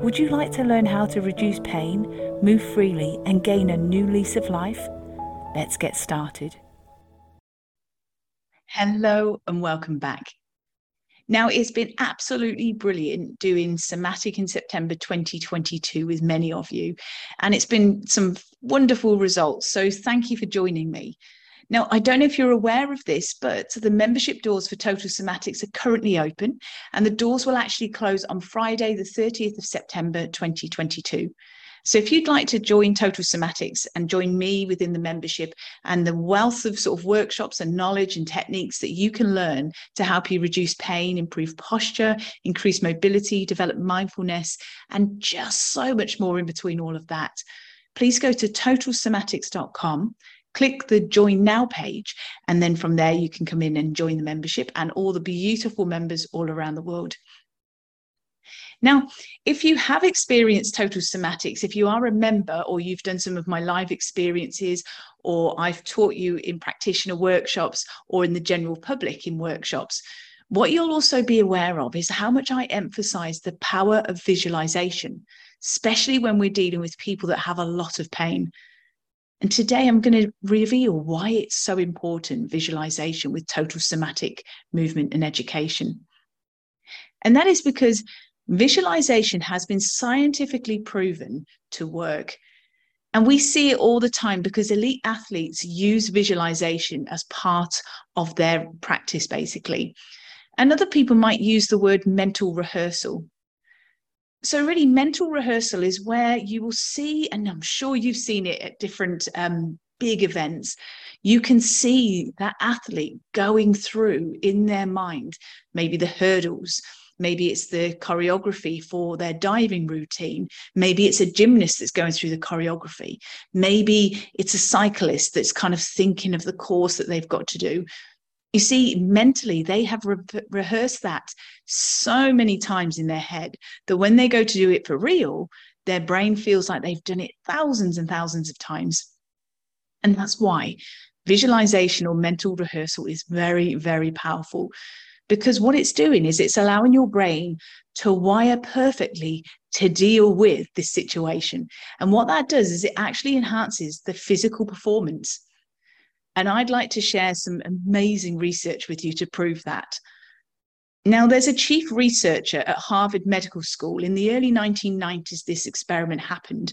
Would you like to learn how to reduce pain, move freely, and gain a new lease of life? Let's get started. Hello, and welcome back. Now, it's been absolutely brilliant doing Somatic in September 2022 with many of you, and it's been some wonderful results. So, thank you for joining me. Now, I don't know if you're aware of this, but the membership doors for Total Somatics are currently open, and the doors will actually close on Friday, the 30th of September 2022. So if you'd like to join Total Somatics and join me within the membership and the wealth of sort of workshops and knowledge and techniques that you can learn to help you reduce pain, improve posture, increase mobility, develop mindfulness, and just so much more in between all of that, please go to totalsomatics.com click the join now page and then from there you can come in and join the membership and all the beautiful members all around the world. Now if you have experienced total somatics if you are a member or you've done some of my live experiences or i've taught you in practitioner workshops or in the general public in workshops what you'll also be aware of is how much i emphasize the power of visualization especially when we're dealing with people that have a lot of pain and today I'm going to reveal why it's so important visualization with total somatic movement and education. And that is because visualization has been scientifically proven to work. And we see it all the time because elite athletes use visualization as part of their practice, basically. And other people might use the word mental rehearsal so really mental rehearsal is where you will see and i'm sure you've seen it at different um, big events you can see that athlete going through in their mind maybe the hurdles maybe it's the choreography for their diving routine maybe it's a gymnast that's going through the choreography maybe it's a cyclist that's kind of thinking of the course that they've got to do you see, mentally, they have re- rehearsed that so many times in their head that when they go to do it for real, their brain feels like they've done it thousands and thousands of times. And that's why visualization or mental rehearsal is very, very powerful because what it's doing is it's allowing your brain to wire perfectly to deal with this situation. And what that does is it actually enhances the physical performance and I'd like to share some amazing research with you to prove that. Now, there's a chief researcher at Harvard Medical School. In the early 1990s, this experiment happened,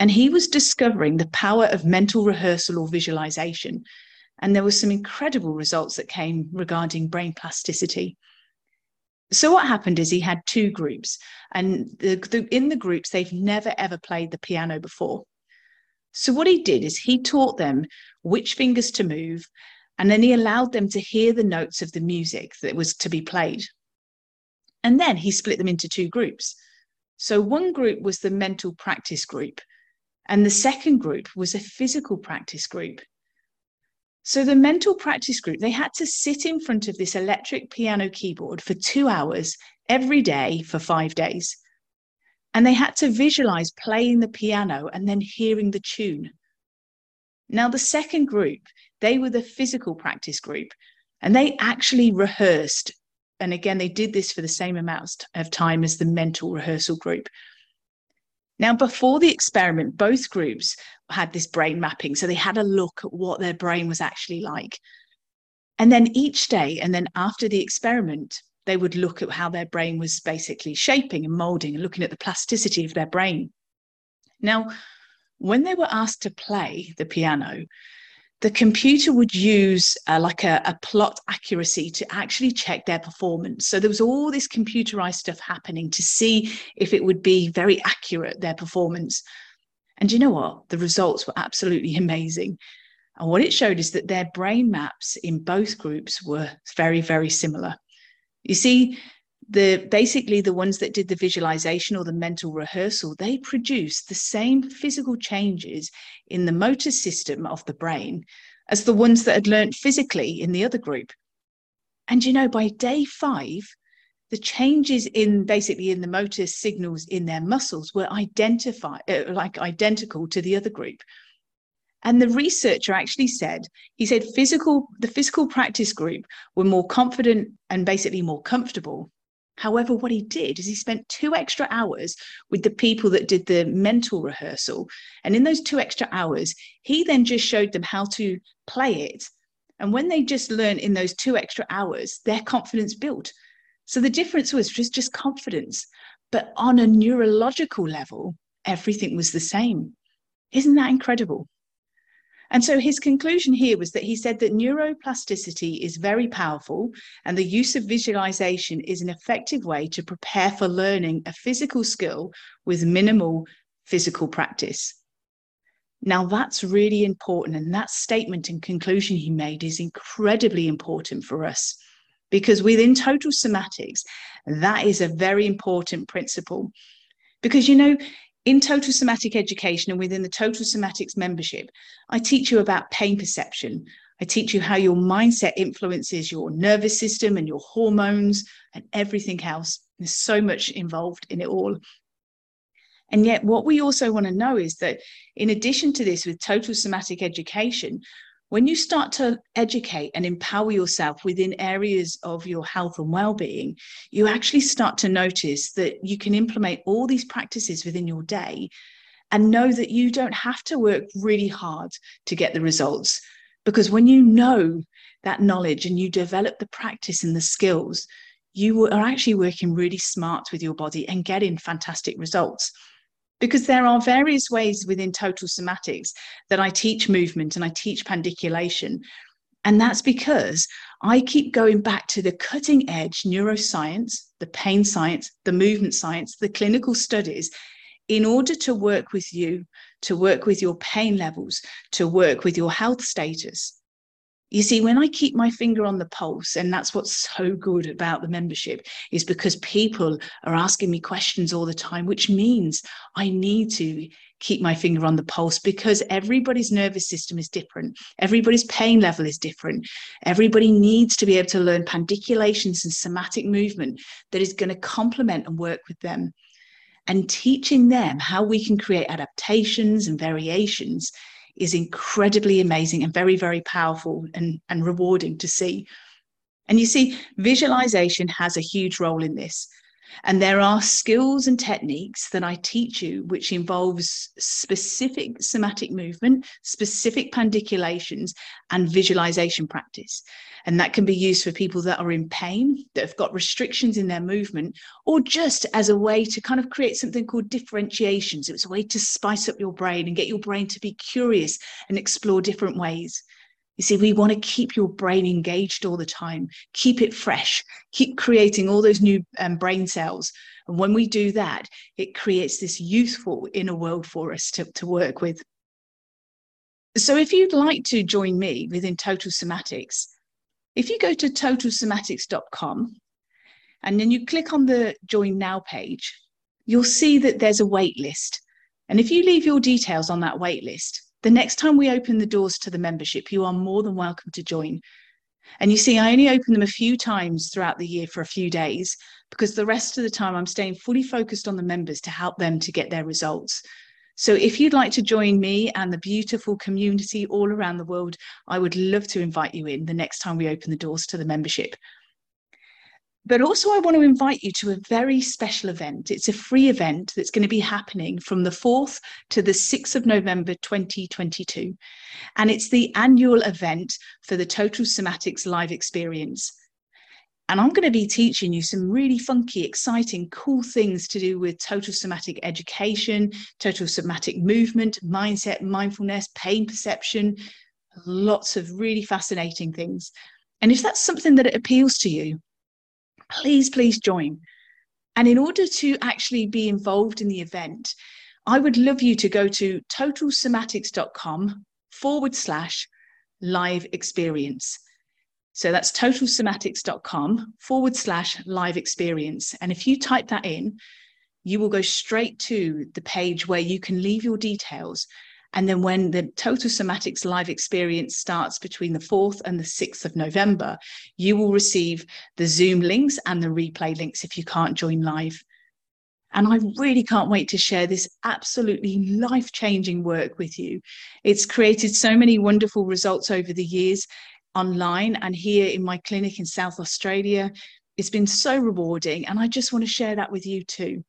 and he was discovering the power of mental rehearsal or visualization. And there were some incredible results that came regarding brain plasticity. So, what happened is he had two groups, and the, the, in the groups, they've never ever played the piano before. So, what he did is he taught them which fingers to move, and then he allowed them to hear the notes of the music that was to be played. And then he split them into two groups. So, one group was the mental practice group, and the second group was a physical practice group. So, the mental practice group, they had to sit in front of this electric piano keyboard for two hours every day for five days. And they had to visualize playing the piano and then hearing the tune. Now, the second group, they were the physical practice group, and they actually rehearsed. And again, they did this for the same amount of time as the mental rehearsal group. Now, before the experiment, both groups had this brain mapping. So they had a look at what their brain was actually like. And then each day, and then after the experiment, they would look at how their brain was basically shaping and molding and looking at the plasticity of their brain. Now, when they were asked to play the piano, the computer would use uh, like a, a, plot accuracy to actually check their performance. So there was all this computerized stuff happening to see if it would be very accurate, their performance. And you know what? The results were absolutely amazing. And what it showed is that their brain maps in both groups were very, very similar. You see, the basically the ones that did the visualization or the mental rehearsal they produced the same physical changes in the motor system of the brain as the ones that had learned physically in the other group. And you know by day 5 the changes in basically in the motor signals in their muscles were identified uh, like identical to the other group and the researcher actually said he said physical the physical practice group were more confident and basically more comfortable However, what he did is he spent two extra hours with the people that did the mental rehearsal. And in those two extra hours, he then just showed them how to play it. And when they just learned in those two extra hours, their confidence built. So the difference was just, just confidence. But on a neurological level, everything was the same. Isn't that incredible? And so his conclusion here was that he said that neuroplasticity is very powerful and the use of visualization is an effective way to prepare for learning a physical skill with minimal physical practice. Now, that's really important. And that statement and conclusion he made is incredibly important for us because within total somatics, that is a very important principle. Because, you know, in total somatic education and within the total somatics membership, I teach you about pain perception. I teach you how your mindset influences your nervous system and your hormones and everything else. There's so much involved in it all. And yet, what we also want to know is that in addition to this, with total somatic education, when you start to educate and empower yourself within areas of your health and well-being you actually start to notice that you can implement all these practices within your day and know that you don't have to work really hard to get the results. Because when you know that knowledge and you develop the practice and the skills you are actually working really smart with your body and getting fantastic results because there are various ways within total somatics that I teach movement and I teach pandiculation. And that's because I keep going back to the cutting edge neuroscience, the pain science, the movement science, the clinical studies in order to work with you, to work with your pain levels, to work with your health status. You see, when I keep my finger on the pulse, and that's what's so good about the membership, is because people are asking me questions all the time, which means I need to keep my finger on the pulse because everybody's nervous system is different. Everybody's pain level is different. Everybody needs to be able to learn pandiculations and somatic movement that is going to complement and work with them. And teaching them how we can create adaptations and variations is incredibly amazing and very, very powerful and, and rewarding to see. And you see, visualization has a huge role in this. And there are skills and techniques that I teach you, which involves specific somatic movement, specific pandiculations, and visualization practice. And that can be used for people that are in pain, that have got restrictions in their movement, or just as a way to kind of create something called differentiations. It's a way to spice up your brain and get your brain to be curious and explore different ways. You see, we want to keep your brain engaged all the time, keep it fresh, keep creating all those new um, brain cells. And when we do that, it creates this youthful inner world for us to, to work with. So, if you'd like to join me within Total Somatics, if you go to totalsomatics.com and then you click on the Join Now page, you'll see that there's a wait list. And if you leave your details on that wait list, the next time we open the doors to the membership, you are more than welcome to join. And you see, I only open them a few times throughout the year for a few days because the rest of the time I'm staying fully focused on the members to help them to get their results. So if you'd like to join me and the beautiful community all around the world, I would love to invite you in the next time we open the doors to the membership. But also, I want to invite you to a very special event. It's a free event that's going to be happening from the 4th to the 6th of November 2022. And it's the annual event for the Total Somatics Live Experience. And I'm going to be teaching you some really funky, exciting, cool things to do with total somatic education, total somatic movement, mindset, mindfulness, pain perception, lots of really fascinating things. And if that's something that appeals to you, please, please join. And in order to actually be involved in the event, I would love you to go to totalsomatics.com forward slash live experience. So that's totalsomatics.com forward slash live experience. And if you type that in, you will go straight to the page where you can leave your details. And then when the Total Somatics live experience starts between the 4th and the 6th of November, you will receive the Zoom links and the replay links if you can't join live. And I really can't wait to share this absolutely life changing work with you. It's created so many wonderful results over the years online and here in my clinic in South Australia. It's been so rewarding, and I just want to share that with you too.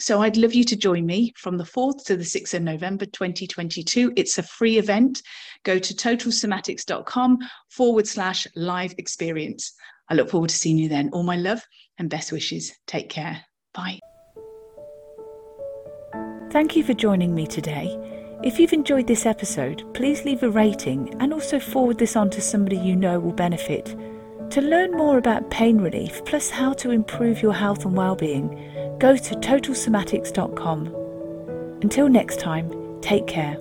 So I'd love you to join me from the 4th to the 6th of November 2022. It's a free event. Go to totalsomatics.com forward slash live experience. I look forward to seeing you then. All my love and best wishes. Take care. Bye. Thank you for joining me today. If you've enjoyed this episode, please leave a rating and also forward this on to somebody you know will benefit. To learn more about pain relief plus how to improve your health and well-being, go to totalsomatics.com. Until next time, take care.